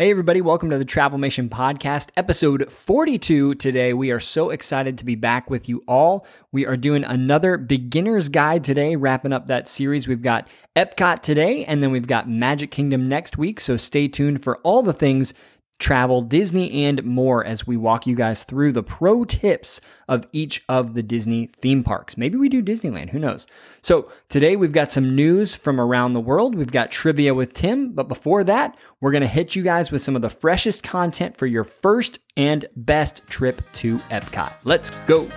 Hey, everybody, welcome to the Travel Travelmation Podcast, episode 42. Today, we are so excited to be back with you all. We are doing another beginner's guide today, wrapping up that series. We've got Epcot today, and then we've got Magic Kingdom next week. So stay tuned for all the things travel, Disney, and more as we walk you guys through the pro tips of each of the Disney theme parks. Maybe we do Disneyland, who knows? So today we've got some news from around the world. We've got trivia with Tim, but before that, we're going to hit you guys with some of the freshest content for your first and best trip to Epcot. Let's go.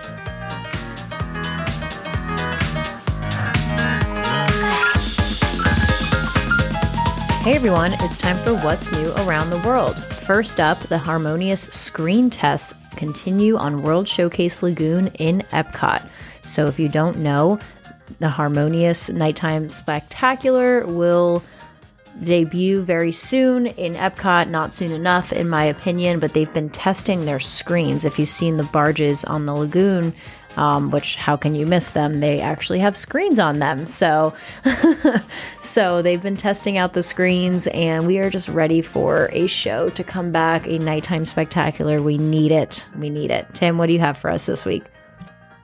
Hey everyone, it's time for What's New Around the World. First up, the Harmonious screen tests continue on World Showcase Lagoon in Epcot. So if you don't know, the Harmonious Nighttime Spectacular will debut very soon in Epcot, not soon enough, in my opinion, but they've been testing their screens. If you've seen the barges on the lagoon, um, which how can you miss them? They actually have screens on them. So, so they've been testing out the screens, and we are just ready for a show to come back, a nighttime spectacular. We need it. We need it. Tim, what do you have for us this week?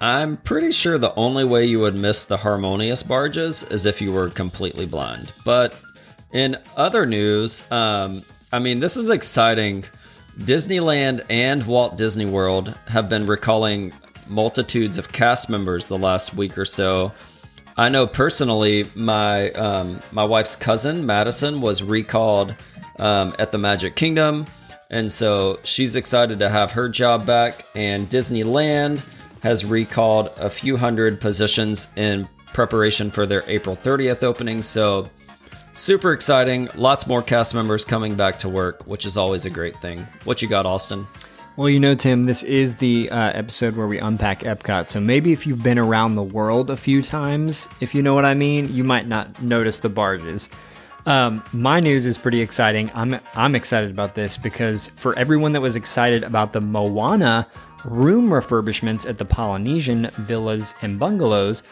I'm pretty sure the only way you would miss the harmonious barges is if you were completely blind. But in other news, um, I mean, this is exciting. Disneyland and Walt Disney World have been recalling multitudes of cast members the last week or so. I know personally, my um, my wife's cousin Madison was recalled um, at the Magic Kingdom, and so she's excited to have her job back. And Disneyland has recalled a few hundred positions in preparation for their April 30th opening. So super exciting! Lots more cast members coming back to work, which is always a great thing. What you got, Austin? Well, you know, Tim, this is the uh, episode where we unpack Epcot. So maybe if you've been around the world a few times, if you know what I mean, you might not notice the barges. Um, my news is pretty exciting. I'm I'm excited about this because for everyone that was excited about the Moana room refurbishments at the Polynesian villas and bungalows,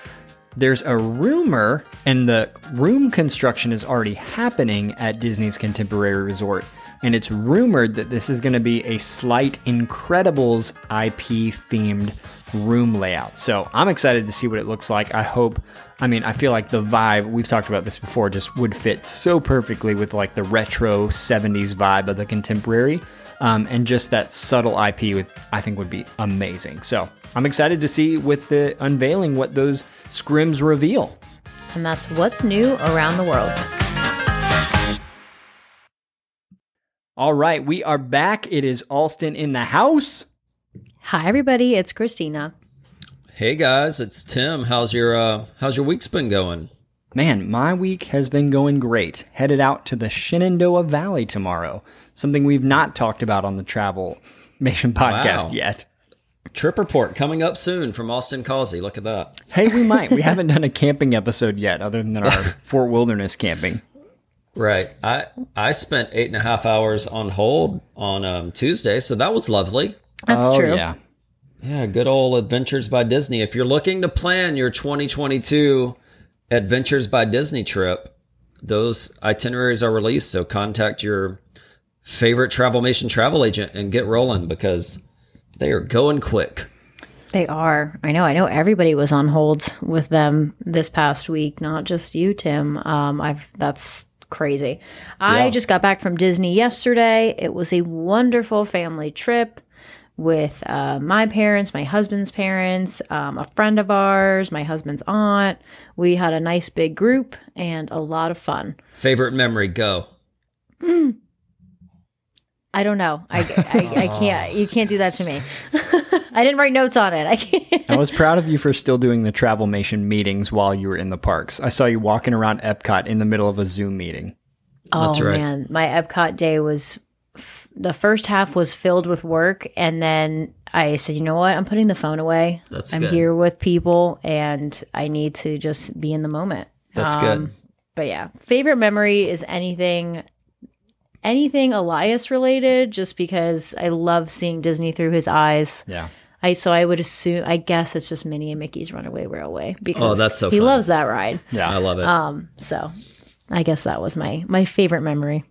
there's a rumor, and the room construction is already happening at Disney's Contemporary Resort and it's rumored that this is going to be a slight Incredibles IP themed room layout. So I'm excited to see what it looks like. I hope, I mean, I feel like the vibe, we've talked about this before, just would fit so perfectly with like the retro 70s vibe of the contemporary. Um, and just that subtle IP would, I think, would be amazing. So I'm excited to see with the unveiling what those scrims reveal. And that's what's new around the world. All right, we are back. It is Austin in the house. Hi, everybody. It's Christina. Hey guys, it's Tim. How's your uh, How's your week's been going? Man, my week has been going great. Headed out to the Shenandoah Valley tomorrow. Something we've not talked about on the Travel Nation podcast wow. yet. Trip report coming up soon from Austin Causey. Look at that. Hey, we might. we haven't done a camping episode yet, other than our Fort Wilderness camping. Right. I I spent eight and a half hours on hold on um, Tuesday, so that was lovely. That's oh, true. Yeah. Yeah, good old Adventures by Disney. If you're looking to plan your 2022 Adventures by Disney trip, those itineraries are released. So contact your favorite Travelmation travel agent and get rolling because they are going quick. They are. I know. I know everybody was on hold with them this past week, not just you, Tim. Um, I've that's crazy. I yeah. just got back from Disney yesterday. It was a wonderful family trip with uh, my parents, my husband's parents, um, a friend of ours, my husband's aunt. We had a nice big group and a lot of fun. Favorite memory? Go. I don't know. I, I, I can't. You can't do that to me. I didn't write notes on it. I can't. I was proud of you for still doing the Travelmation meetings while you were in the parks. I saw you walking around Epcot in the middle of a Zoom meeting. Oh That's right. man, my Epcot day was f- the first half was filled with work, and then I said, you know what? I'm putting the phone away. That's I'm good. here with people, and I need to just be in the moment. That's um, good. But yeah, favorite memory is anything anything Elias related, just because I love seeing Disney through his eyes. Yeah. I so I would assume I guess it's just Minnie and Mickey's Runaway Railway because oh, that's so he fun. loves that ride. Yeah, I love it. Um, so I guess that was my my favorite memory.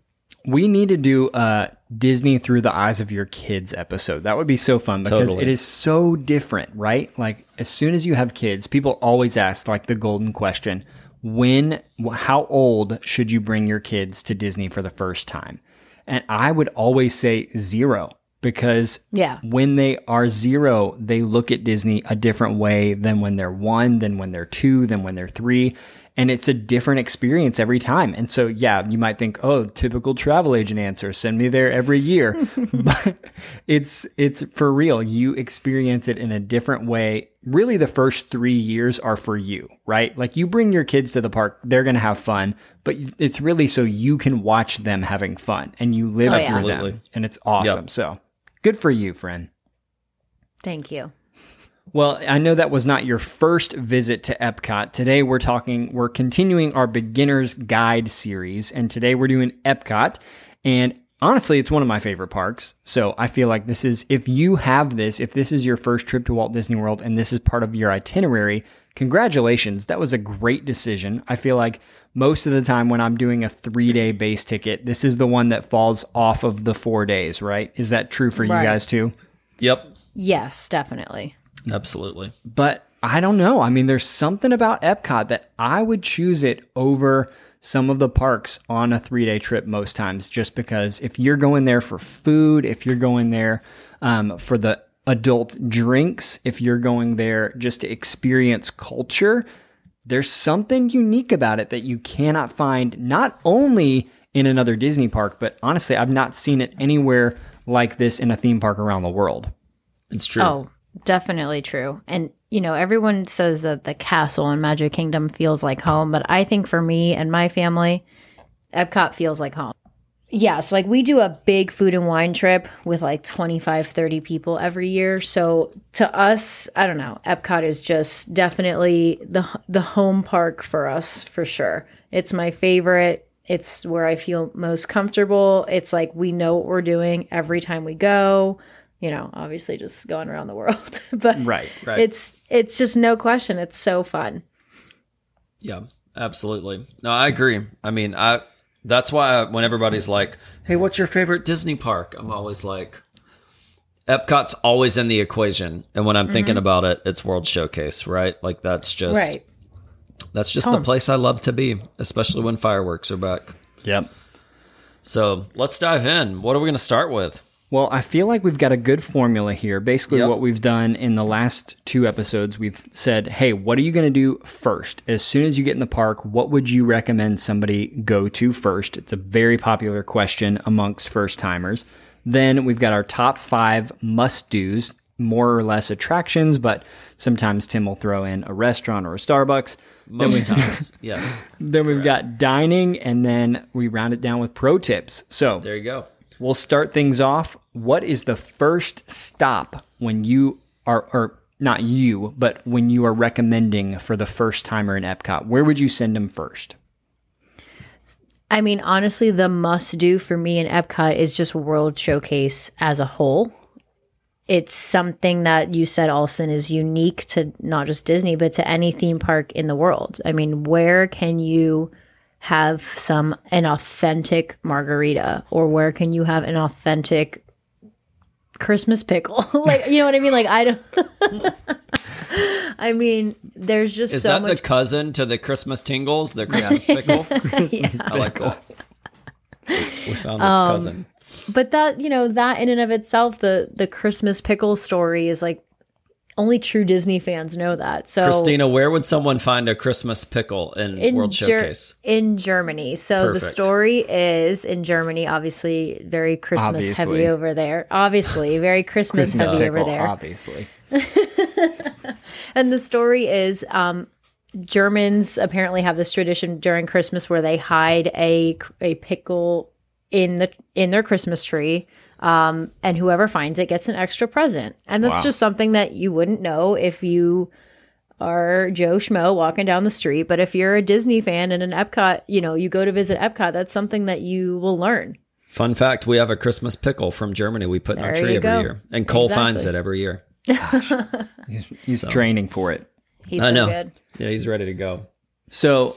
we need to do a Disney through the eyes of your kids episode. That would be so fun because Totally. it is so different, right? Like as soon as you have kids, people always ask like the golden question, when how old should you bring your kids to Disney for the first time? And I would always say 0 because Yeah. when they are 0, they look at Disney a different way than when they're 1, than when they're 2, than when they're 3 and it's a different experience every time. And so, yeah, you might think, "Oh, typical travel agent answer, send me there every year." but it's it's for real. You experience it in a different way. Really, the first 3 years are for you, right? Like you bring your kids to the park, they're going to have fun, but it's really so you can watch them having fun and you live Oh, through yeah. them. And it's awesome. Yep. So, good for you, friend. Thank you. Well, I know that was not your first visit to Epcot. Today we're talking, we're continuing our beginner's guide series, and today we're doing Epcot. And honestly, it's one of my favorite parks. So I feel like this is, if you have this, if this is your first trip to Walt Disney World and this is part of your itinerary, congratulations. That was a great decision. I feel like most of the time when I'm doing a three day base ticket, this is the one that falls off of the four days, right? Is that true for Right. you guys too? Yep. Yes, definitely. Absolutely. But I don't know. I mean, there's something about Epcot that I would choose it over some of the parks on a three day trip most times, just because if you're going there for food, if you're going there um, for the adult drinks, if you're going there just to experience culture, there's something unique about it that you cannot find not only in another Disney park, but honestly, I've not seen it anywhere like this in a theme park around the world. It's true. Oh, definitely true. And you know, everyone says that the castle in Magic Kingdom feels like home, but I think for me and my family, Epcot feels like home. Yeah, so like we do a big food and wine trip with like 25, 30 people every year. So to us, I don't know, Epcot is just definitely the the home park for us for sure. It's my favorite. It's where I feel most comfortable. It's like we know what we're doing every time we go. You know, obviously just going around the world. but Right, right. it's it's just no question. It's so fun. Yeah, absolutely. No, I agree. I mean, I that's why when everybody's like, "Hey, what's your favorite Disney park?" I'm always like, Epcot's always in the equation, and when I'm thinking mm-hmm. about it, it's World Showcase, right? Like that's just Right. that's just the place I love to be, especially when fireworks are back. Yep. So let's dive in. What are we going to start with? Well, I feel like we've got a good formula here. Basically, Yep. what we've done in the last two episodes, we've said, hey, what are you going to do first? As soon as you get in the park, what would you recommend somebody go to first? It's a very popular question amongst first timers. Then we've got our top five must do's, more or less attractions, but sometimes Tim will throw in a restaurant or a Starbucks. Then, we, Most times, yes. then we've got dining, and then we round it down with pro tips. So There you go. We'll start things off. What is the first stop when you are, or not you, but when you are recommending for the first timer in Epcot? Where would you send them first? I mean, honestly, the must do for me in Epcot is just World Showcase as a whole. It's something that you said, Austin, is unique to not just Disney, but to any theme park in the world. I mean, where can you have some an authentic margarita, or where can you have an authentic Christmas pickle? like, you know what I mean? Like, I don't. I mean, there's just Is so that much the cousin to the Christmas tingles, the Christmas pickle? I like that. We found its Um, cousin. but that you know that in and of itself the the christmas pickle story is like only true disney fans know that so Christina, where would someone find a Christmas pickle in, in World Ger- Showcase? in germany so the story is in germany obviously very christmas Obviously. heavy over there obviously very christmas, Christmas heavy pickle, over there obviously. and the story is um Germans apparently have this tradition during Christmas where they hide a a pickle in the in their Christmas tree, um, and whoever finds it gets an extra present. And that's Wow. just something that you wouldn't know if you are Joe Schmo walking down the street. But if you're a Disney fan and an Epcot, you know, you go to visit Epcot, that's something that you will learn. Fun fact: We have a Christmas pickle from Germany. We put in our tree every go. year, and Cole finds it every year. He's training for it. He's I so know. good. Yeah, he's ready to go. So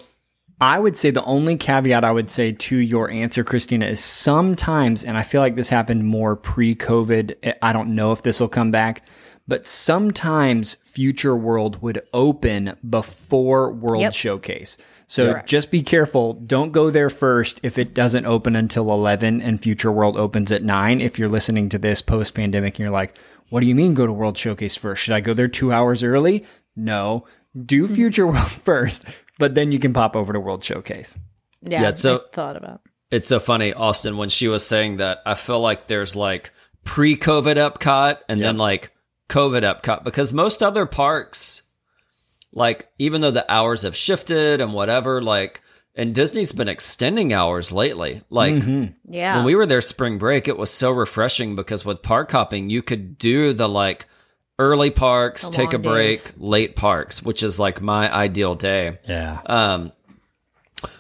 I would say the only caveat I would say to your answer, Christina, is sometimes, and I feel like this happened more pre COVID. Eh, I don't know if this will come back, but sometimes Future World would open before World Yep. Showcase. So Correct. just be careful. Don't go there first if it doesn't open until 11 and Future World opens at 9. If you're listening to this post pandemic and you're like, what do you mean go to World Showcase first? Should I go there two hours early? No. Do mm-hmm. Future World first, but then you can pop over to World Showcase. Yeah, Yeah, so- I thought about. It's so funny, Austin, when she was saying that, I feel like there's like pre COVID Epcot and then like COVID Epcot because most other parks, like, even though the hours have shifted and whatever, like, and Disney's been extending hours lately. Like, mm-hmm. Yeah. when we were there spring break, it was so refreshing because with park hopping, you could do the like early parks, The take a long break, days. late parks, which is like my ideal day. Yeah. Um,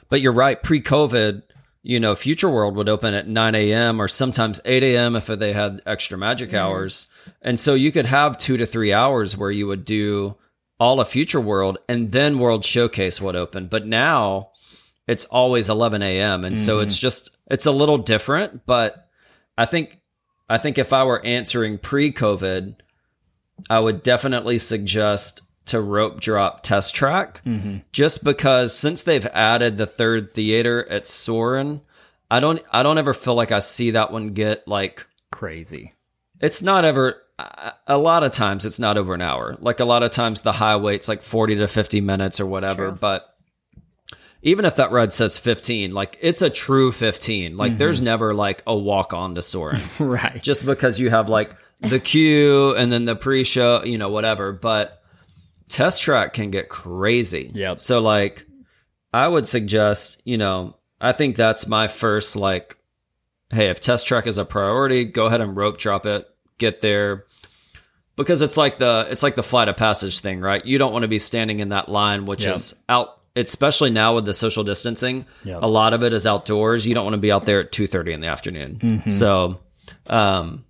but you're right. Pre-COVID, you know, Future World would open at 9 a.m. or sometimes 8 a.m. if they had extra magic hours, and so you could have two to three hours where you would do all of Future World, and then World Showcase would open. But now it's always 11 a.m. and so it's just it's a little different. But I think I think if I were answering pre-COVID, I would definitely suggest to rope drop test track mm-hmm. just because since they've added the third theater at Soarin', I don't I don't ever feel like I see that one get like Crazy. it's not ever a- lot of times it's not over an hour. Like a lot of times the high wait's like 40 to 50 minutes or whatever, but even if that ride says 15, like it's a true 15. Like mm-hmm. there's never like a walk on to Soarin' Right. just because you have like the queue and then the pre-show, you know, whatever. But test track can get crazy. Yeah. So like, I would suggest, you know, I think that's my first like, hey, if test track is a priority, go ahead and rope drop it, get there. Because it's like the it's like the flight of passage thing, right? You don't want to be standing in that line, which Yep. is out. Especially now with the social distancing, Yep. a lot of it is outdoors. You don't want to be out there at two thirty in the afternoon. Mm-hmm. So, um,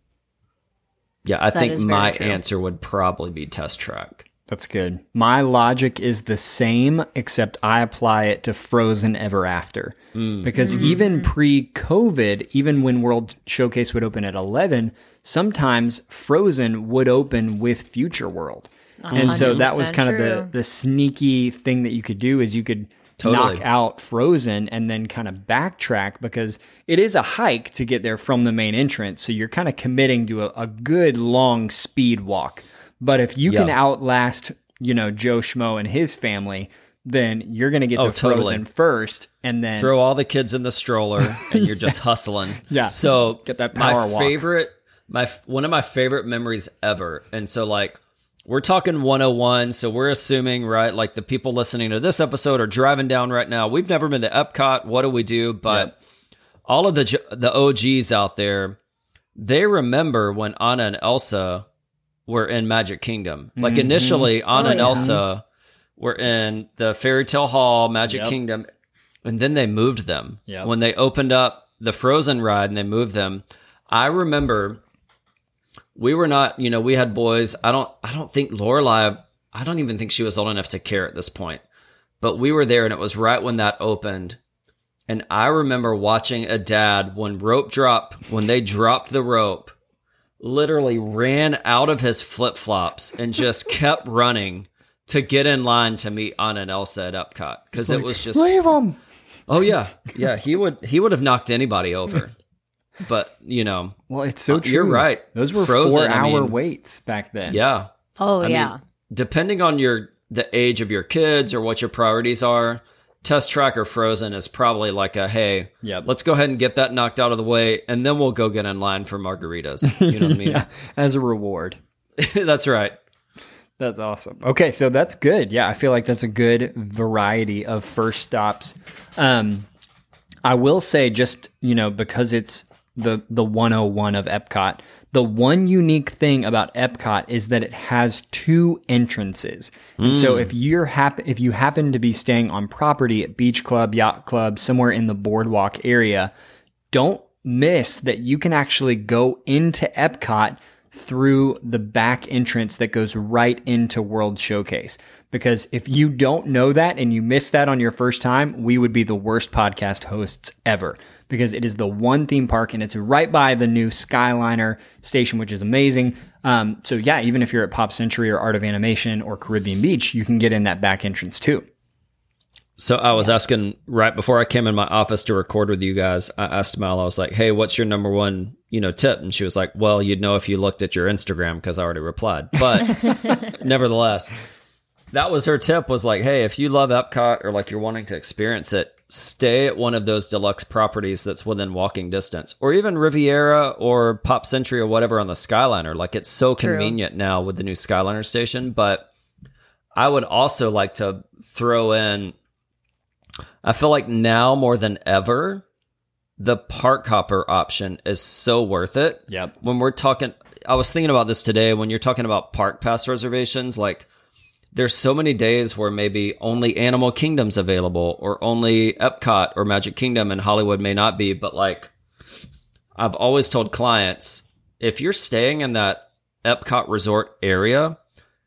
yeah, I think my true. answer would probably be test track. That's good. My logic is the same, except I apply it to Frozen Ever After. Mm. Because even pre COVID, even when World Showcase would open at 11, sometimes Frozen would open with Future World. And so that was 100% kind of the, the sneaky thing that you could do is you could Totally. knock out Frozen and then kind of backtrack because it is a hike to get there from the main entrance. So you're kind of committing to a, a good long speed walk. But if you can outlast, you know, Joe Schmo and his family, then you're going to get Oh, to totally. Frozen first and then Throw all the kids in the stroller, and you're just hustling. Yeah. So Get that power my walk. favorite, my one of my favorite memories ever, and so like. We're talking 101, so we're assuming, right? Like the people listening to this episode are driving down right now. We've never been to Epcot. What do we do? But all of the the OGs out there, they remember when Anna and Elsa were in Magic Kingdom. Like Mm-hmm. initially, Anna Oh, and yeah. Elsa were in the Fairy Tale Hall, Magic Yep. Kingdom, and then they moved them. Yep. When they opened up the Frozen ride and they moved them, I remember we were not, you know, we had boys. I don't, I don't think Lorelai. I don't even think she was old enough to care at this point. But we were there, and it was right when that opened. And I remember watching a dad when rope drop, when they dropped the rope, literally ran out of his flip flops and just kept running to get in line to meet Anna and Elsa at Epcot because it was just leave them. oh yeah yeah he would he would have knocked anybody over, but you know Well, it's so Uh, true. you're right. Those were Frozen, four I hour mean- waits back then. yeah Oh I yeah. mean, depending on your the age of your kids or what your priorities are, Test Track or Frozen is probably like a hey, Yep. let's go ahead and get that knocked out of the way, and then we'll go get in line for margaritas. You know what I mean? Yeah, as a reward. That's right. That's awesome. Okay, so that's good. Yeah, I feel like that's a good variety of first stops. Um, I will say, just you know, because it's the the 101 of Epcot, the one unique thing about Epcot is that it has two entrances. And so hmm. if you're hap- if you happen to be staying on property at Beach Club, Yacht Club, somewhere in the boardwalk area, don't miss that you can actually go into Epcot through the back entrance that goes right into World Showcase. Because if you don't know that and you miss that on your first time, we would be the worst podcast hosts ever. Because it is the one theme park and it's right by the new Skyliner station, which is amazing. Um, so yeah, even if you're at Pop Century or Art of Animation or Caribbean Beach, you can get in that back entrance too. So I was asking right before I came in my office to record with you guys. I asked Mel, I was like, "Hey, what's your number one, you know, tip?" And she was like, "Well, you'd know if you looked at your Instagram because I already replied." But nevertheless, that was her tip. Was like, "Hey, if you love Epcot or like you're wanting to experience it, stay at one of those deluxe properties that's within walking distance, or even Riviera or Pop Century or whatever on the Skyliner. Like it's so True. convenient now with the new Skyliner station, but." I would also like to throw in I feel like now more than ever, the park hopper option is so worth it. Yep. When we're talking, I was thinking about this today. When you're talking about park pass reservations, like there's so many days where maybe only Animal Kingdom's available or only Epcot or Magic Kingdom and Hollywood may not be. But like, I've always told clients, if you're staying in that Epcot resort area,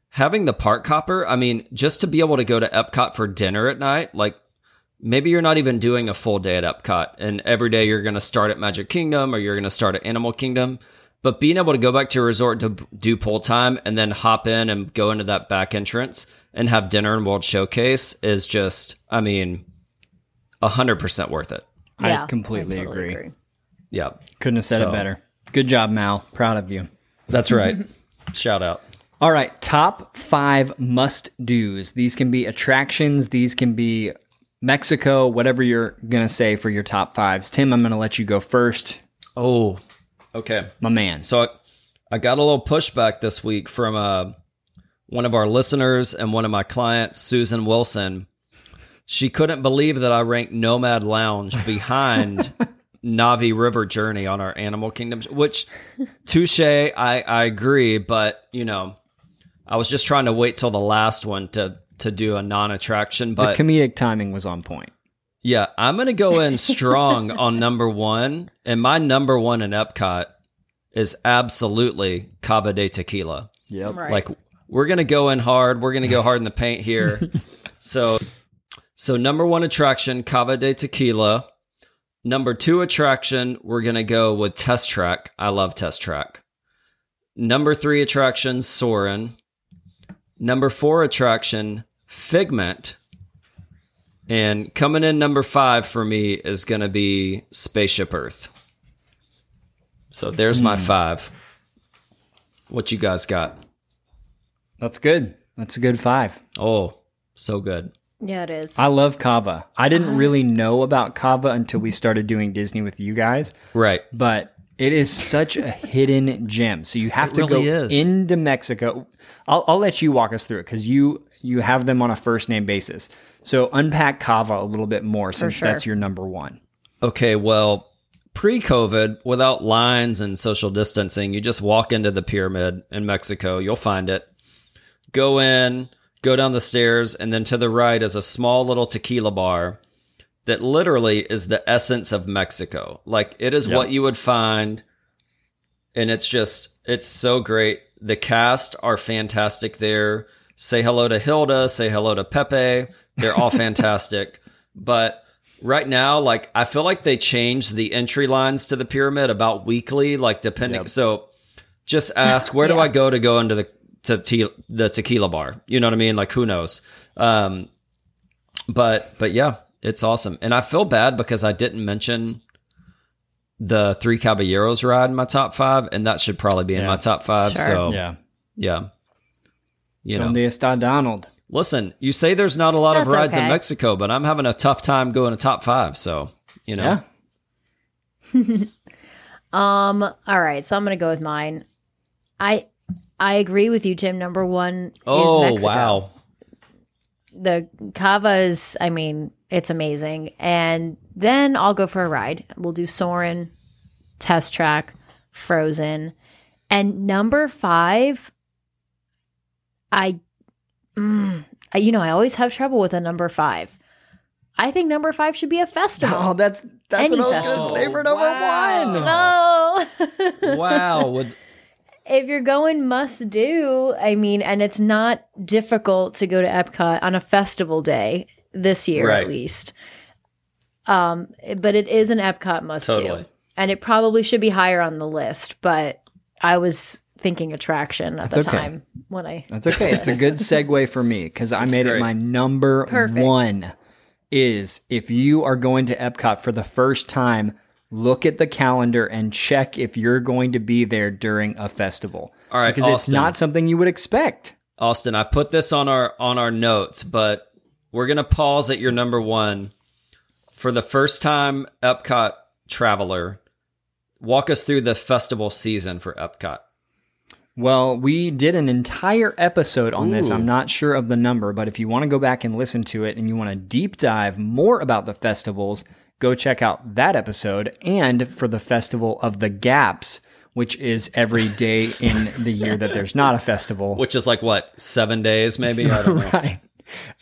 having the park hopper, I mean, just to be able to go to Epcot for dinner at night, like maybe you're not even doing a full day at Epcot and every day you're going to start at Magic Kingdom or you're going to start at Animal Kingdom. But being able to go back to your resort to do pool time and then hop in and go into that back entrance and have dinner and World Showcase is just, I mean, 100% worth it. I completely agree. Yeah. Couldn't have said So- it better. Good job, Mal. Proud of you. That's right. Shout out. All right, top five must do's. These can be attractions, these can be Mexico, whatever you're going to say for your top fives. Tim, I'm going to let you go first. Oh, okay. My man. So I, I got a little pushback this week from uh, one of our listeners and one of my clients, Susan Wilson. She couldn't believe that I ranked Nomad Lounge behind Na'vi River Journey on our Animal Kingdoms, which touche, I, I agree, but you know, I was just trying to wait till the last one to to do a non-attraction, but the comedic timing was on point. Yeah, I'm going to go in strong on number one. And my number one in Epcot is absolutely Cava de Tequila. Yep. Right. Like, we're going to go in hard. We're going to go hard in the paint here. so, so number one attraction, Cava de Tequila. Number two attraction, we're going to go with Test Track. I love Test Track. Number three attraction, Soarin'. Number four attraction, Figment. And coming in number five for me is going to be Spaceship Earth. So there's my hmm. five. What you guys got? That's good. That's a good five. Oh, so good. yeah, it is. I love Cava. I didn't uh-huh. really know about Cava until we started doing Disney with you guys, Right. but it is such a hidden gem. So you have It to really go is. into Mexico. I'll, I'll let you walk us through it because you you have them on a first name basis. So unpack Cava a little bit more since sure. that's your number one. Okay, well, pre COVID, without lines and social distancing, you just walk into the pyramid in Mexico. You'll find it. Go in, go down the stairs, and then to the right is a small little tequila bar that literally is the essence of Mexico. Like, it is what you would find. And it's just, it's so great. The cast are fantastic there. Say hello to Hilda, say hello to Pepe. They're all fantastic. But right now, like I feel like they change the entry lines to the pyramid about weekly, like depending. Yep. So just ask where do I go to go into the to te- the tequila bar? You know what I mean? Like who knows? Um, but but yeah, it's awesome, and I feel bad because I didn't mention the Three Caballeros ride in my top five, and that should probably be in my top five. Sure. So Yeah. yeah, you know. Donde está Donald? Listen, you say there's not a lot of That's rides in. Mexico, but I'm having a tough time going to top five. So, you know, Yeah. Um. All right. So I'm gonna go with mine. I I agree with you, Tim. Number one oh is Mexico. wow, The Cava is. I mean, it's amazing. And then I'll go for a ride. We'll do Soarin', Test Track, Frozen, and number five. I, mm, I- you know, I always have trouble with a number five. I think number five should be a festival. Oh, that's that's Any what I was festival. going to say for number Wow. one. Oh. wow! With if you're going must do, I mean, and it's not difficult to go to Epcot on a festival day this year Right. at least. Um, but it is an Epcot must Totally. do, and it probably should be higher on the list. But I was thinking attraction at That's the okay. time when I That's okay. It's a good segue for me because I made it my number Perfect. one. Is if you are going to Epcot for the first time, look at the calendar and check if you're going to be there during a festival. All right, because it's not something you would expect. Austin, I put this on our on our notes, but we're gonna pause at your number one for the first time Epcot traveler. Walk us through the festival season for Epcot. Well, we did an entire episode on this. I'm not sure of the number, but if you want to go back and listen to it and you want to deep dive more about the festivals, go check out that episode. And for the Festival of the Gaps, which is every day in the year that there's not a festival. Which is like what, seven days maybe? I don't know. right.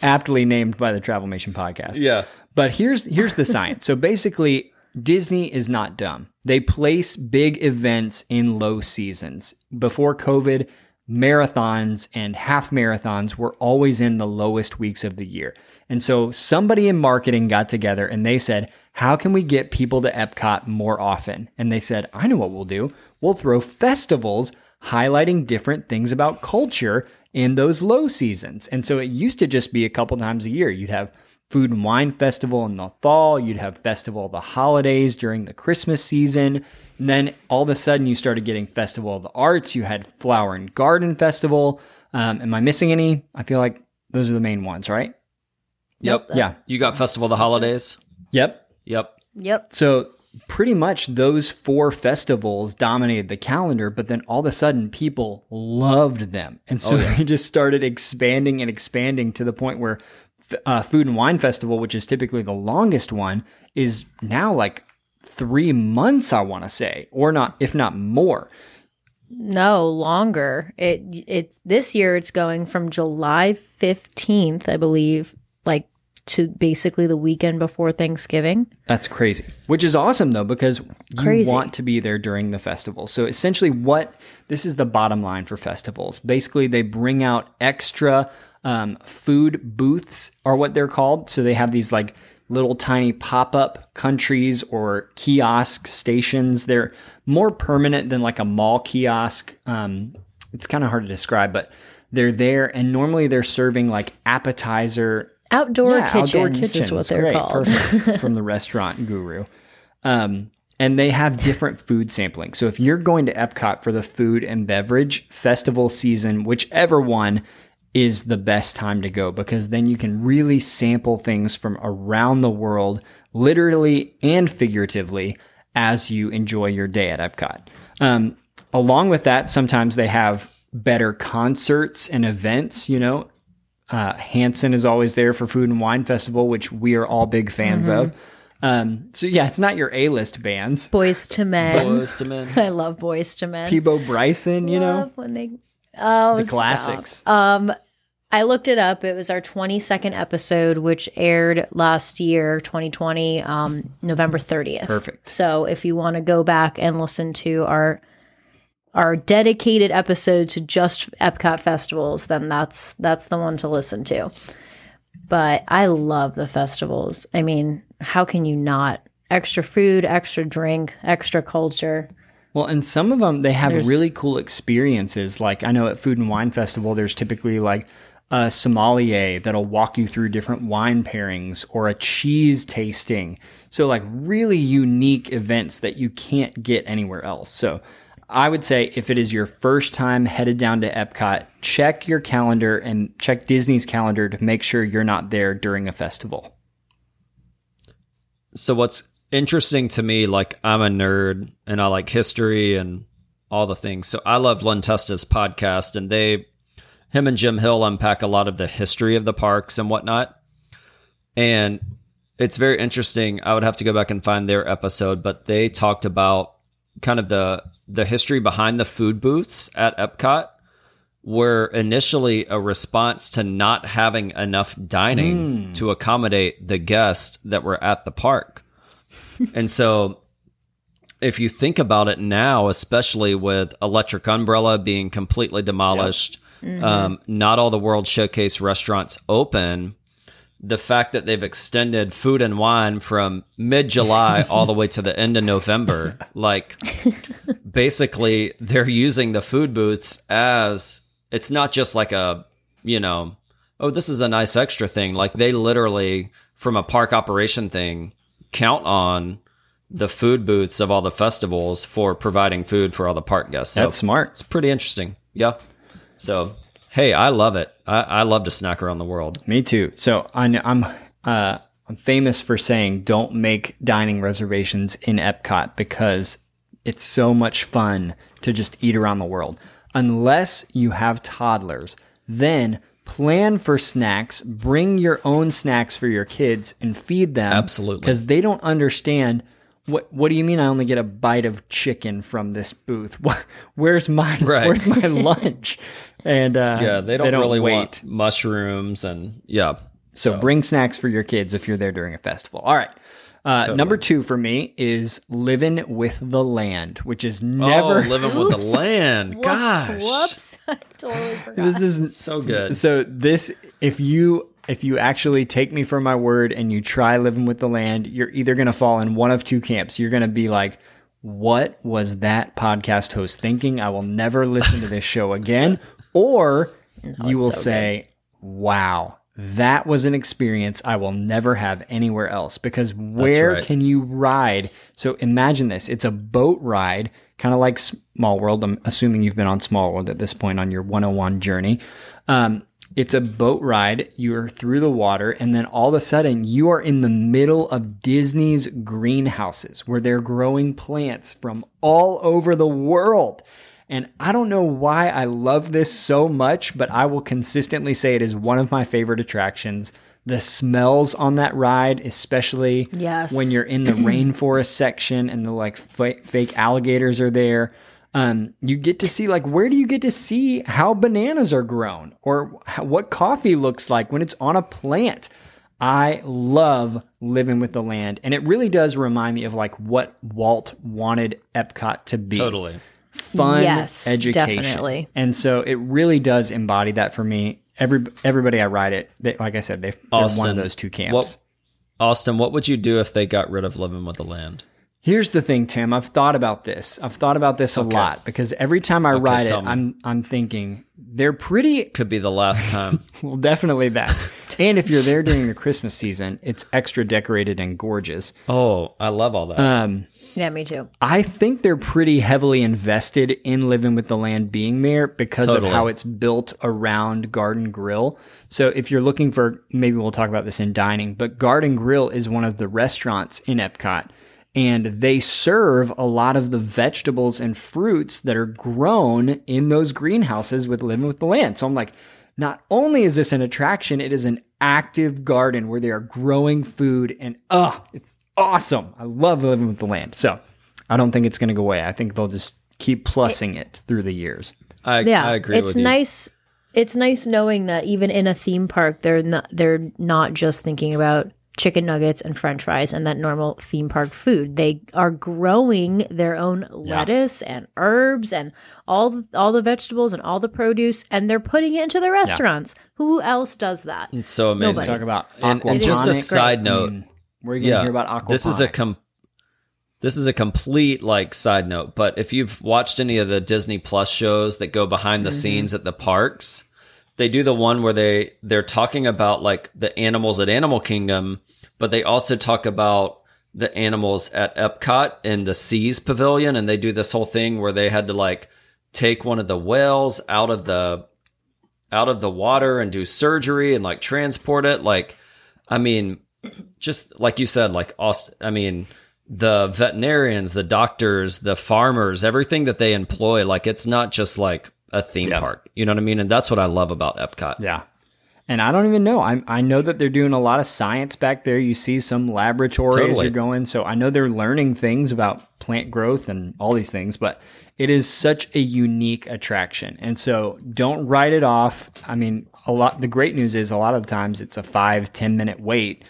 Aptly named by the Travelmation podcast. Yeah. But here's here's the science. So basically, Disney is not dumb. They place big events in low seasons. Before COVID, marathons and half marathons were always in the lowest weeks of the year. And so somebody in marketing got together and they said, "How can we get people to Epcot more often?" And they said, "I know what we'll do. We'll throw festivals highlighting different things about culture in those low seasons." And so it used to just be a couple times a year. You'd have food and wine festival in the fall. You'd have festival of the holidays during the Christmas season. And then all of a sudden you started getting festival of the arts. You had flower and garden festival. Um, am I missing any? I feel like those are the main ones, right? Yep. Yeah. You got Festival of the Holidays? Yep. Yep. yep So pretty much those four festivals dominated the calendar, but then all of a sudden people loved them. And so they just started expanding and expanding to the point where uh, Food and Wine Festival, which is typically the longest one, is now like three months, I want to say, or not, if not more. no longer. It it this year it's going from July fifteenth, I believe, like to basically the weekend before Thanksgiving. That's crazy. Which is awesome though, because you Crazy. want to be there during the festival. So essentially, what this is the bottom line for festivals. Basically, they bring out extra um, food booths, are what they're called. So they have these like little tiny pop up countries or kiosk stations. They're more permanent than like a mall kiosk. Um, it's kind of hard to describe, but they're there, and normally they're serving like appetizer Outdoor yeah, kitchens, outdoor is what they're Great, called. from the restaurant guru. Um, and they have different food sampling. So if you're going to Epcot for the food and beverage festival season, whichever one is the best time to go because then you can really sample things from around the world, literally and figuratively, as you enjoy your day at Epcot. Um, along with that, sometimes they have better concerts and events, you know, uh, Hanson is always there for Food and Wine Festival, which we are all big fans of. Um, so yeah, it's not your A list bands. Boyz II Men. Boyz II Men. I love Boyz II Men. Peabo Bryson, you know, when they oh the stop. classics. Um, I looked it up. It was our 22nd episode, which aired last year, 2020, um, November 30th. Perfect. So if you want to go back and listen to our our dedicated episode to just Epcot festivals, then that's that's the one to listen to. But I love the festivals. I mean, how can you not? Extra food, extra drink, extra culture. Well, and some of them they have There's- really cool experiences. Like I know at Food and Wine Festival, there's typically like a sommelier that'll walk you through different wine pairings or a cheese tasting. So like really unique events that you can't get anywhere else. So I would say if it is your first time headed down to Epcot, check your calendar and check Disney's calendar to make sure you're not there during a festival. So what's interesting to me, like I'm a nerd and I like history and all the things. So I love Len Testa's podcast and they him and Jim Hill unpack a lot of the history of the parks and whatnot. And it's very interesting. I would have to go back and find their episode, but they talked about kind of the the history behind the food booths at Epcot were initially a response to not having enough dining to accommodate the guests that were at the park. and so if you think about it now, especially with Electric Umbrella being completely demolished, um, not all the World Showcase restaurants open, the fact that they've extended food and wine from mid July all the way to the end of November, like basically they're using the food booths as it's not just like a, you know, oh, this is a nice extra thing. Like they literally, from a park operation thing, count on the food booths of all the festivals for providing food for all the park guests. So That's smart. It's pretty interesting. Yeah. So, hey, I love it. I, I love to snack around the world. Me too. So I know, I'm uh, I'm famous for saying don't make dining reservations in Epcot because it's so much fun to just eat around the world. Unless you have toddlers, then plan for snacks. Bring your own snacks for your kids and feed them. Absolutely. because they don't understand. What What do you mean? I only get a bite of chicken from this booth? Where's my Right. Where's my lunch? And uh, Yeah, they don't, really wait. want mushrooms and yeah. So bring snacks for your kids if you're there during a festival. All right. Uh, Number two for me is living with the land, which is never. oh, living with the land. Whoop- Gosh, Whoops. I totally forgot. this is so good. so this. If you if you actually take me for my word and you try living with the land, you're either going to fall in one of two camps. You're going to be like, "What was that podcast host thinking? I will never listen to this show again," or you will so say, "Wow." That was an experience I will never have anywhere else because where right. can you ride? So imagine this it's a boat ride, kind of like Small World. I'm assuming you've been on Small World at this point on your 101 journey. Um, it's a boat ride. You're through the water, and then all of a sudden, you are in the middle of Disney's greenhouses where they're growing plants from all over the world. And I don't know why I love this so much, but I will consistently say it is one of my favorite attractions. The smells on that ride, especially Yes. when you're in the rainforest section and the like fa- fake alligators are there. Um, you get to see like where do you get to see how bananas are grown or how, what coffee looks like when it's on a plant. I love living with the land, and it really does remind me of like what Walt wanted Epcot to be Totally. fun Yes, education. definitely. And so it really does embody that for me. Every everybody I ride it, they, like I said, they, they're one of those two camps. What, Austin, what would you do if they got rid of living with the land? Here's the thing, Tim. I've thought about this. I've thought about this a lot because every time I ride it, me. I'm I'm thinking they're pretty. Could be the last time. Well, definitely that. and if you're there during the Christmas season, it's extra decorated and gorgeous. oh, I love all that. Um, yeah, me too. I think they're pretty heavily invested in living with the land being there because Totally. of how it's built around Garden Grill. So if you're looking for, maybe we'll talk about this in dining, but Garden Grill is one of the restaurants in Epcot. And they serve a lot of the vegetables and fruits that are grown in those greenhouses with living with the land. So I'm like, not only is this an attraction, it is an active garden where they are growing food and oh, it's awesome. I love living with the land. So I don't think it's going to go away. I think they'll just keep plussing it through the years. I, Yeah, I agree it's with you. nice. It's nice knowing that even in a theme park, they're not they're not just thinking about chicken nuggets and French fries and that normal theme park food. They are growing their own lettuce and herbs and all the, all the vegetables and all the produce, and they're putting it into the restaurants. Who else does that? It's so amazing. Talk about And- and just a side I note, mean, we're going to hear about aquaponics. This is a com- this is a complete like side note, but if you've watched any of the Disney Plus shows that go behind the Mm-hmm. scenes at the parks, they do the one where they they're talking about like the animals at Animal Kingdom, but they also talk about the animals at Epcot in the Seas Pavilion, and they do this whole thing where they had to like take one of the whales out of the out of the water and do surgery and like transport it. Like, I mean, just like you said, like Austin, I mean, the veterinarians, the doctors, the farmers, everything that they employ, like it's not just like a theme Yeah. park. You know what I mean? And that's what I love about Epcot. Yeah. And I don't even know. I I know that they're doing a lot of science back there. You see some laboratory as Totally. you're going. So I know they're learning things about plant growth and all these things, but it is such a unique attraction. And so don't write it off. I mean, a lot the great news is a lot of times it's a five, ten minute wait.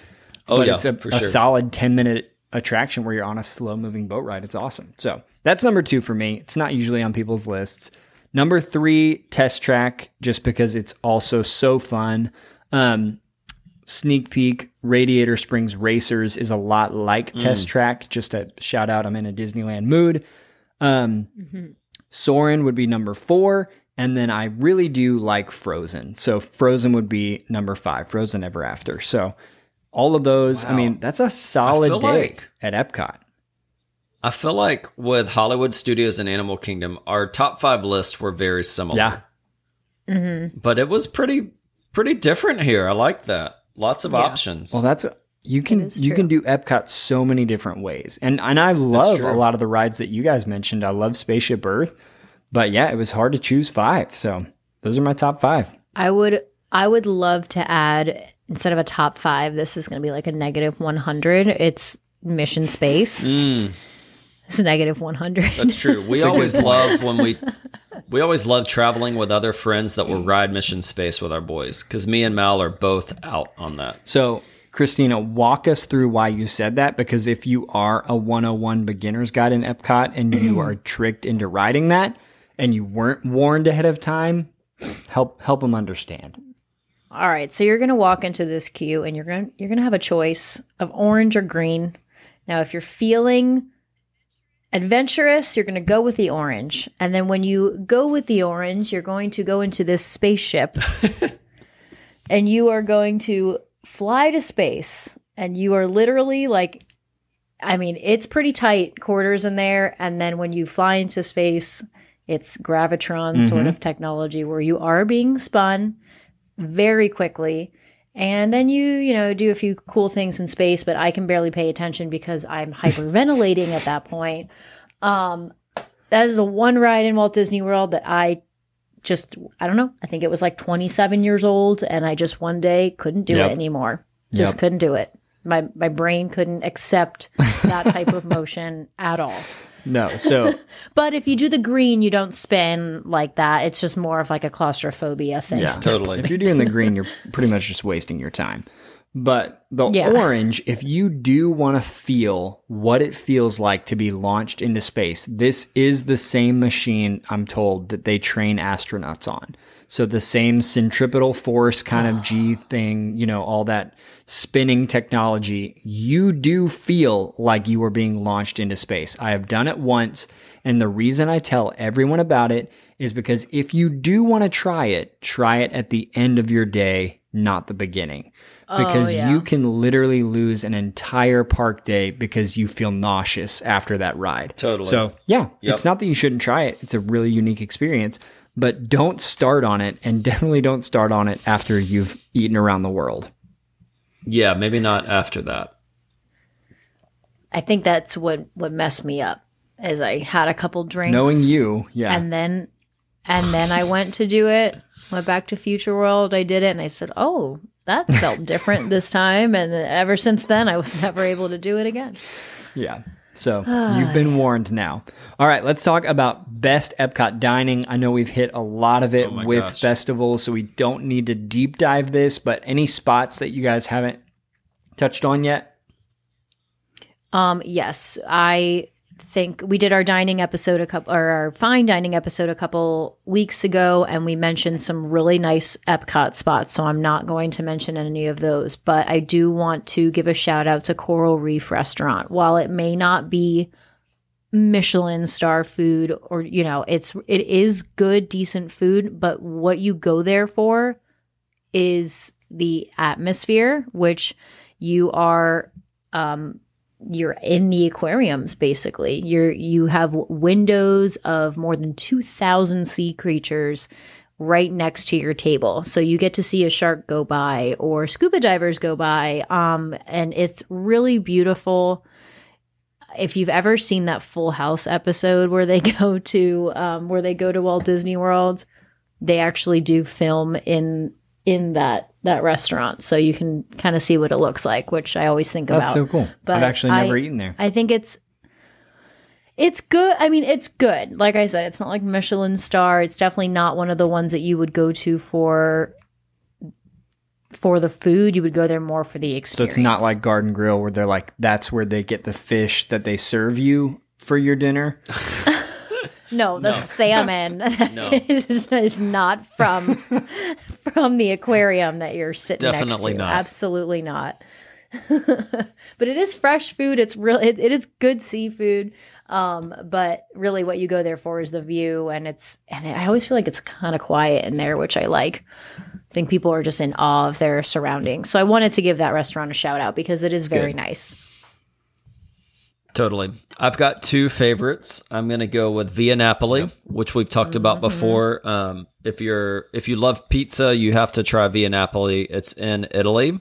Oh, but yeah, it's a, for a sure. solid 10 minute attraction where you're on a slow moving boat ride. It's awesome. So that's number two for me. It's not usually on people's lists. Number three, Test Track, just because it's also so fun. Um, sneak peek, Radiator Springs Racers is a lot like Test Track. Just a shout out, I'm in a Disneyland mood. Um, Soarin' would be number four. And then I really do like Frozen. So Frozen would be number five, Frozen Ever After. So all of those, I mean, that's a solid day like- at Epcot. I feel like with Hollywood Studios and Animal Kingdom, our top five lists were very similar. Yeah. But it was pretty pretty different here. I like that. Lots of Yeah. options. Well, that's you can you can do Epcot so many different ways, and and I love a lot of the rides that you guys mentioned. I love Spaceship Earth, but yeah, it was hard to choose five. So those are my top five. I would I would love to add instead of a top five, this is going to be like a negative one hundred. It's Mission Space. Mm, It's a negative one hundred. that's true. We always love when we we always love traveling with other friends that will mm. ride Mission Space with our boys because me and Mal are both out on that. So Christina, walk us through why you said that because if you are a 101 beginner's guide in Epcot and you mm-hmm. are tricked into riding that and you weren't warned ahead of time, help help them understand. All right, so you're going to walk into this queue and you're going to you're going to have a choice of orange or green. Now, if you're feeling adventurous, you're going to go with the orange. And then when you go with the orange, you're going to go into this spaceship and you are going to fly to space and you are literally like I mean, it's pretty tight quarters in there and then when you fly into space, it's gravitron sort mm-hmm. of technology where you are being spun very quickly. And then you, you know, do a few cool things in space, but I can barely pay attention because I'm hyperventilating at that point. Um, that is the one ride in Walt Disney World that I just, I don't know. I think it was like 27 years old, and I just one day couldn't do Yep. it anymore. Just Yep. couldn't do it. My my brain couldn't accept that type of motion at all. No, so But if you do the green, you don't spin like that. It's just more of like a claustrophobia thing. Yeah, Totally. If you're doing the green, you're pretty much just wasting your time. But the Yeah. orange, if you do want to feel what it feels like to be launched into space, this is the same machine I'm told that they train astronauts on. So the same centripetal force kind of G thing, you know, all that spinning technology, you do feel like you are being launched into space. I have done it once. And the reason I tell everyone about it is because if you do want to try it, try it at the end of your day, not the beginning. Oh, because yeah. you can literally lose an entire park day because you feel nauseous after that ride. Totally. So, yeah, Yep. it's not that you shouldn't try it. It's a really unique experience, but don't start on it and definitely don't start on it after you've eaten around the world. Yeah, maybe not after that. I think that's what what messed me up. Is I had a couple drinks, Knowing you, yeah. and then and then I went to do it. Went back to Future World. I did it, and I said, "Oh, that felt different this time." And ever since then, I was never able to do it again. Yeah. So you've been warned now. All right, let's talk about best Epcot dining. I know we've hit a lot of it Oh with gosh. festivals, so we don't need to deep dive this, but any spots that you guys haven't touched on yet? Um, yes, I think we did our dining episode a couple or our fine dining episode a couple weeks ago, and we mentioned some really nice Epcot spots. So I'm not going to mention any of those, but I do want to give a shout out to Coral Reef Restaurant. While it may not be Michelin star food, or you know, it's it is good, decent food, but what you go there for is the atmosphere, which you are um you're in the aquariums basically. You're you have windows of more than 2000 sea creatures right next to your table. So you get to see a shark go by or scuba divers go by um and it's really beautiful. If you've ever seen that full house episode where they go to um where they go to Walt Disney World they actually do film in in that that restaurant so you can kind of see what it looks like which i always think That's about so cool. but I've actually never I- eaten there. I think it's it's good. I mean, it's good. Like I said, it's not like Michelin star. It's definitely not one of the ones that you would go to for for the food. You would go there more for the experience. So it's not like Garden Grill where they're like, that's where they get the fish that they serve you for your dinner. no, the salmon is, is not from from the aquarium that you're sitting Definitely next to. not. Absolutely not. but it is fresh food. It's real. It, it is good seafood. Um, but really, what you go there for is the view, and it's and I always feel like it's kind of quiet in there, which I like. I think people are just in awe of their surroundings. So I wanted to give that restaurant a shout out because it is very good. nice. Totally. I've got two favorites. I'm going to go with Via Napoli, which we've talked about before. Um, if you're if you love pizza, you have to try Via Napoli. It's in Italy.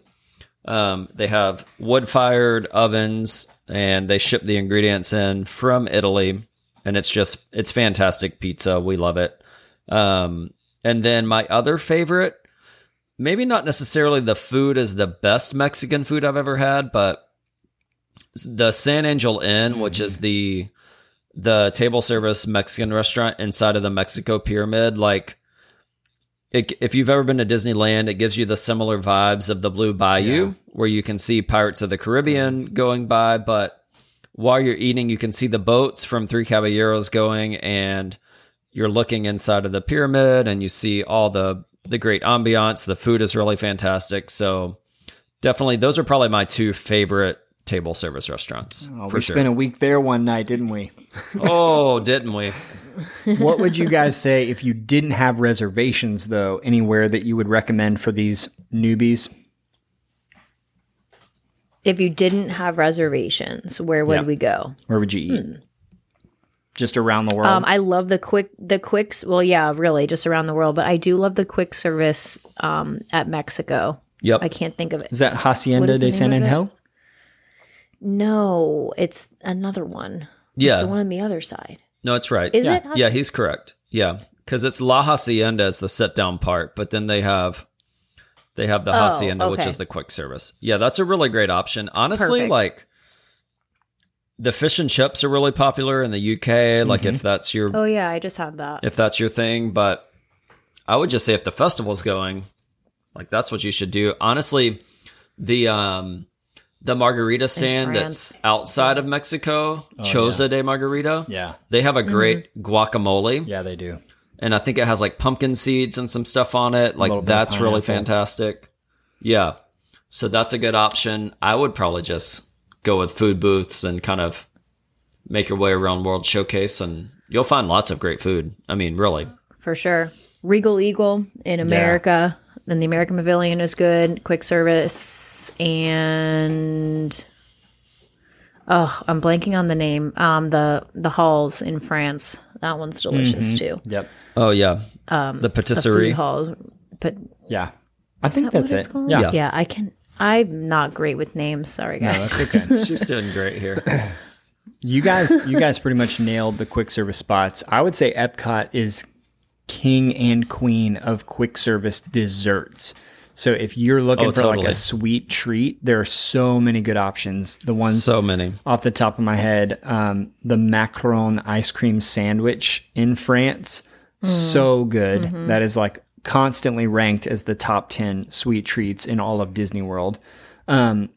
Um, they have wood fired ovens, and they ship the ingredients in from Italy, and it's just it's fantastic pizza. We love it. Um, and then my other favorite, maybe not necessarily the food is the best Mexican food I've ever had, but the San Angel Inn, which is mm-hmm. the the table service Mexican restaurant inside of the Mexico Pyramid, like it, if you've ever been to Disneyland, it gives you the similar vibes of the Blue Bayou, where you can see Pirates of the Caribbean going by, but while you're eating, you can see the boats from Three Caballeros going, and you're looking inside of the pyramid, and you see all the the great ambiance. The food is really fantastic, so definitely those are probably my two favorite table service restaurants Oh, for we sure. spent a week there one night, didn't we? oh, didn't we? what would you guys say if you didn't have reservations, though, anywhere that you would recommend for these newbies? If you didn't have reservations, where would Yeah. we go? Where would you eat? Just around the world? Um, I love the quick, the quicks. Well, yeah, really, just around the world. But I do love the quick service um, at Mexico. Yep. I can't think of it. is that Hacienda what is the de San name it? Angel? No, it's another one. Yeah. it's the one on the other side. No, it's right. Is yeah. it? Yeah, he's correct. Yeah, because it's La Hacienda is the sit down part, but then they have they have the Oh, Hacienda, which is the quick service. Yeah, that's a really great option. Honestly, Perfect. like the fish and chips are really popular in the UK. Like Mm-hmm. if that's your Oh yeah, I just had that. if that's your thing, but I would just say if the festival's going, like that's what you should do. Honestly, the um the margarita stand that's outside of Mexico, Choza de Margarita. Yeah. They have a great Mm-hmm. guacamole, Yeah, they do. and I think it has like pumpkin seeds and some stuff on it. Like that's really fantastic. Yeah. So that's a good option. I would probably just go with food booths and kind of make your way around World Showcase and you'll find lots of great food. I mean, really. for sure. Regal Eagle in America. Then the American Pavilion is good. Quick service and oh, I'm blanking on the name. Um, the the halls in France. That one's delicious too. Yep. Oh yeah. Um the The patisserie. food halls, but Yeah. I think what that's it's it. called? Yeah. Yeah. yeah. I can. I'm not great with names. Sorry, No, guys. that's okay. She's doing great here. You guys, you guys pretty much nailed the quick service spots. I would say Epcot is king and queen of quick service desserts. So if you're looking Oh, for like a sweet treat, there are so many good options. The ones So many. off the top of my head, um, the macaron ice cream sandwich in France, so good. That is like constantly ranked as the top 10 sweet treats in all of Disney World. Um,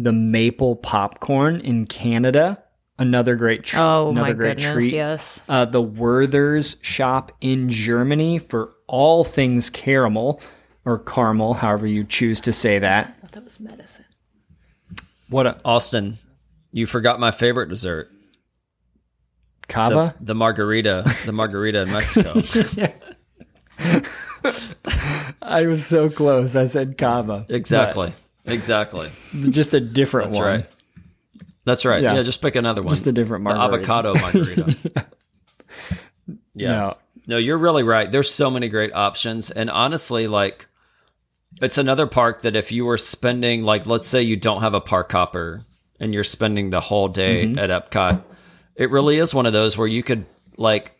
the maple popcorn in Canada, another great tr- Oh another my great goodness, treat. yes. Uh, the Werther's shop in Germany for all things caramel or caramel, however you choose to say that. That was medicine. What a Austin, you forgot my favorite dessert. cava? The, the margarita. The margarita in Mexico. I was so close. I said cava. exactly. Exactly. Just a different That's one. right. That's right. Yeah. Yeah. just pick another one. Just a different margarita. The avocado margarita. yeah. No. No, you're really right. There's so many great options. And honestly, like, it's another park that if you were spending, like, let's say you don't have a park hopper and you're spending the whole day Mm-hmm. at Epcot, it really is one of those where you could, like,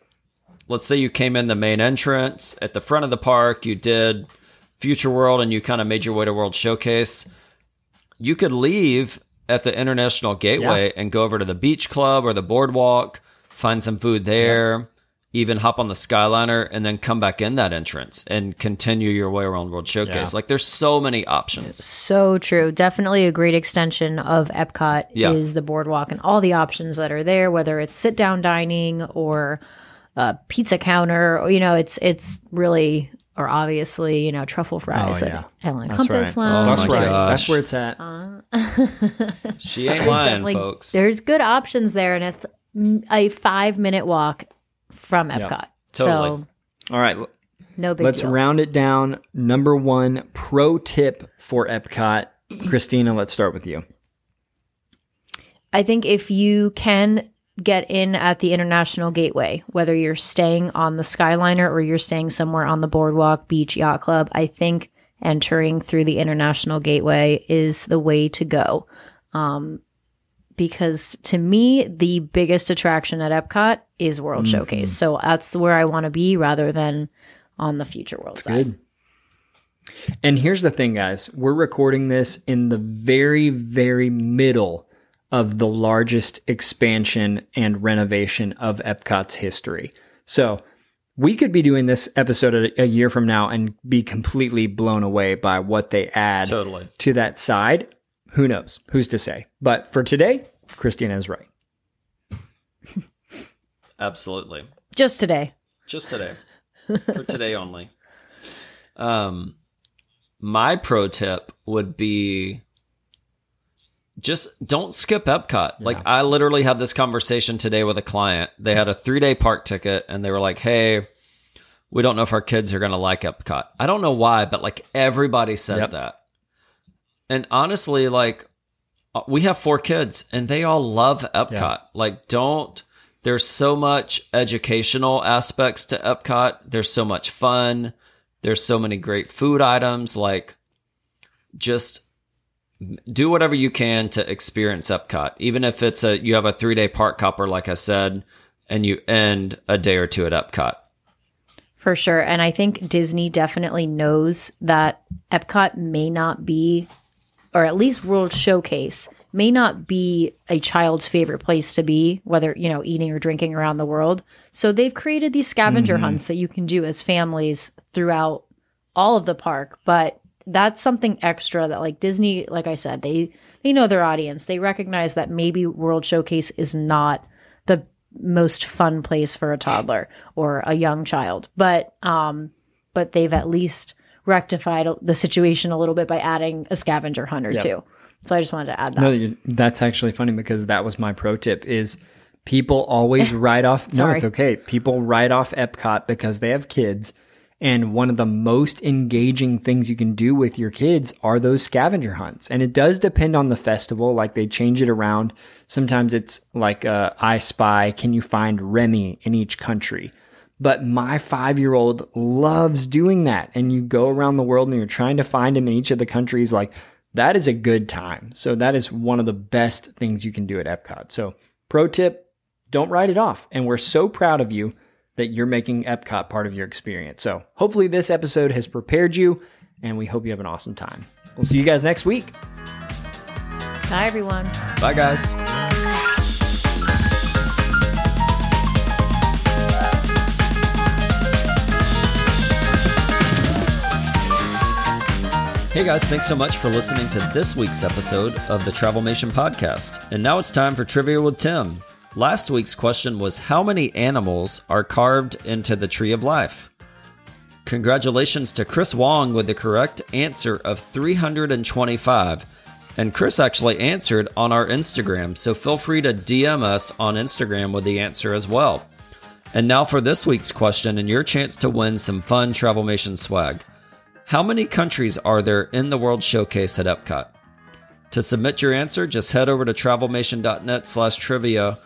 let's say you came in the main entrance at the front of the park, you did Future World, and you kind of made your way to World Showcase. You could leave at the International Gateway and go over to the beach club or the boardwalk, find some food there, even hop on the Skyliner and then come back in that entrance and continue your way around World Showcase. Yeah. Like there's so many options. So true. Definitely a great extension of Epcot Yeah. is the boardwalk and all the options that are there, whether it's sit down dining or a pizza counter. You know, it's it's really or obviously, you know, truffle fries Oh, at yeah. Ale & That's Compass right. Lounge. Oh That's right. gosh. That's where it's at. Uh, she ain't There's lying, definitely- folks. There's good options there, and it's a five minute walk from Epcot. totally. So All right. no big deal. Let's deal. round it down. Number one pro tip for Epcot. Christina, let's start with you. I think if you can get in at the International Gateway, whether you're staying on the Skyliner or you're staying somewhere on the Boardwalk Beach Yacht Club, I think entering through the International Gateway is the way to go. Um, because to me, the biggest attraction at Epcot is World Showcase. So that's where I want to be rather than on the Future World side. Good. And here's the thing, guys. We're recording this in the very, very middle of the largest expansion and renovation of Epcot's history. So we could be doing this episode a, a year from now and be completely blown away by what they add Totally. to that side. Who knows? Who's to say? But for today, Christina is right. Absolutely. Just today. Just today. For today only. Um my pro tip would be just don't skip Epcot. Like I literally had this conversation today with a client. They had a 3-day park ticket and they were like, "Hey, we don't know if our kids are going to like Epcot." I don't know why, but like everybody says Yep. that. And honestly, like uh, we have four kids and they all love Epcot. Like, don't, there's so much educational aspects to Epcot. There's so much fun. There's so many great food items. Like, just do whatever you can to experience Epcot. Even if it's a, you have a three day park hopper, like I said, and you end a day or two at Epcot. For sure. And I think Disney definitely knows that Epcot may not be, or at least World Showcase may not be a child's favorite place to be, whether, you know, eating or drinking around the world. So they've created these scavenger mm-hmm. hunts that you can do as families throughout all of the park. But that's something extra that like Disney, like I said, they they know their audience. They recognize that maybe World Showcase is not the most fun place for a toddler or a young child. But um but they've at least rectified the situation a little bit by adding a scavenger hunt or Yep. two. So I just wanted to add that. No, that's actually funny because that was my pro tip is people always write off no it's okay. People write off Epcot because they have kids and one of the most engaging things you can do with your kids are those scavenger hunts. And it does depend on the festival like they change it around. Sometimes it's like uh, I spy, can you find Remy in each country? But my five year old loves doing that. And you go around the world and you're trying to find him in each of the countries. Like, that is a good time. So, that is one of the best things you can do at Epcot. So, pro tip don't write it off. And we're so proud of you that you're making Epcot part of your experience. So, hopefully, this episode has prepared you, and we hope you have an awesome time. We'll see you guys next week. Bye everyone. Bye, guys. Hey guys, thanks so much for listening to this week's episode of the Travelmation podcast. And now it's time for Trivia with Tim. Last week's question was How many animals are carved into the Tree of Life? Congratulations to Chris Wong with the correct answer of 325. And Chris actually answered on our Instagram, so feel free to DM us on Instagram with the answer as well. And now for this week's question and your chance to win some fun Travelmation swag. How many countries are there in the World Showcase at Epcot? To submit your answer, just head over to travelmation.net slash trivia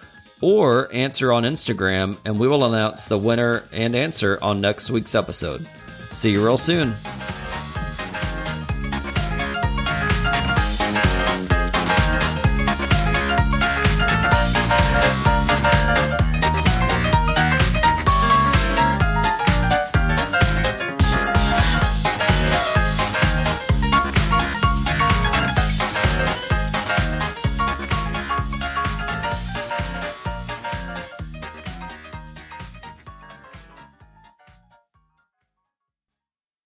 or answer on Instagram, and we will announce the winner and answer on next week's episode. See you real soon.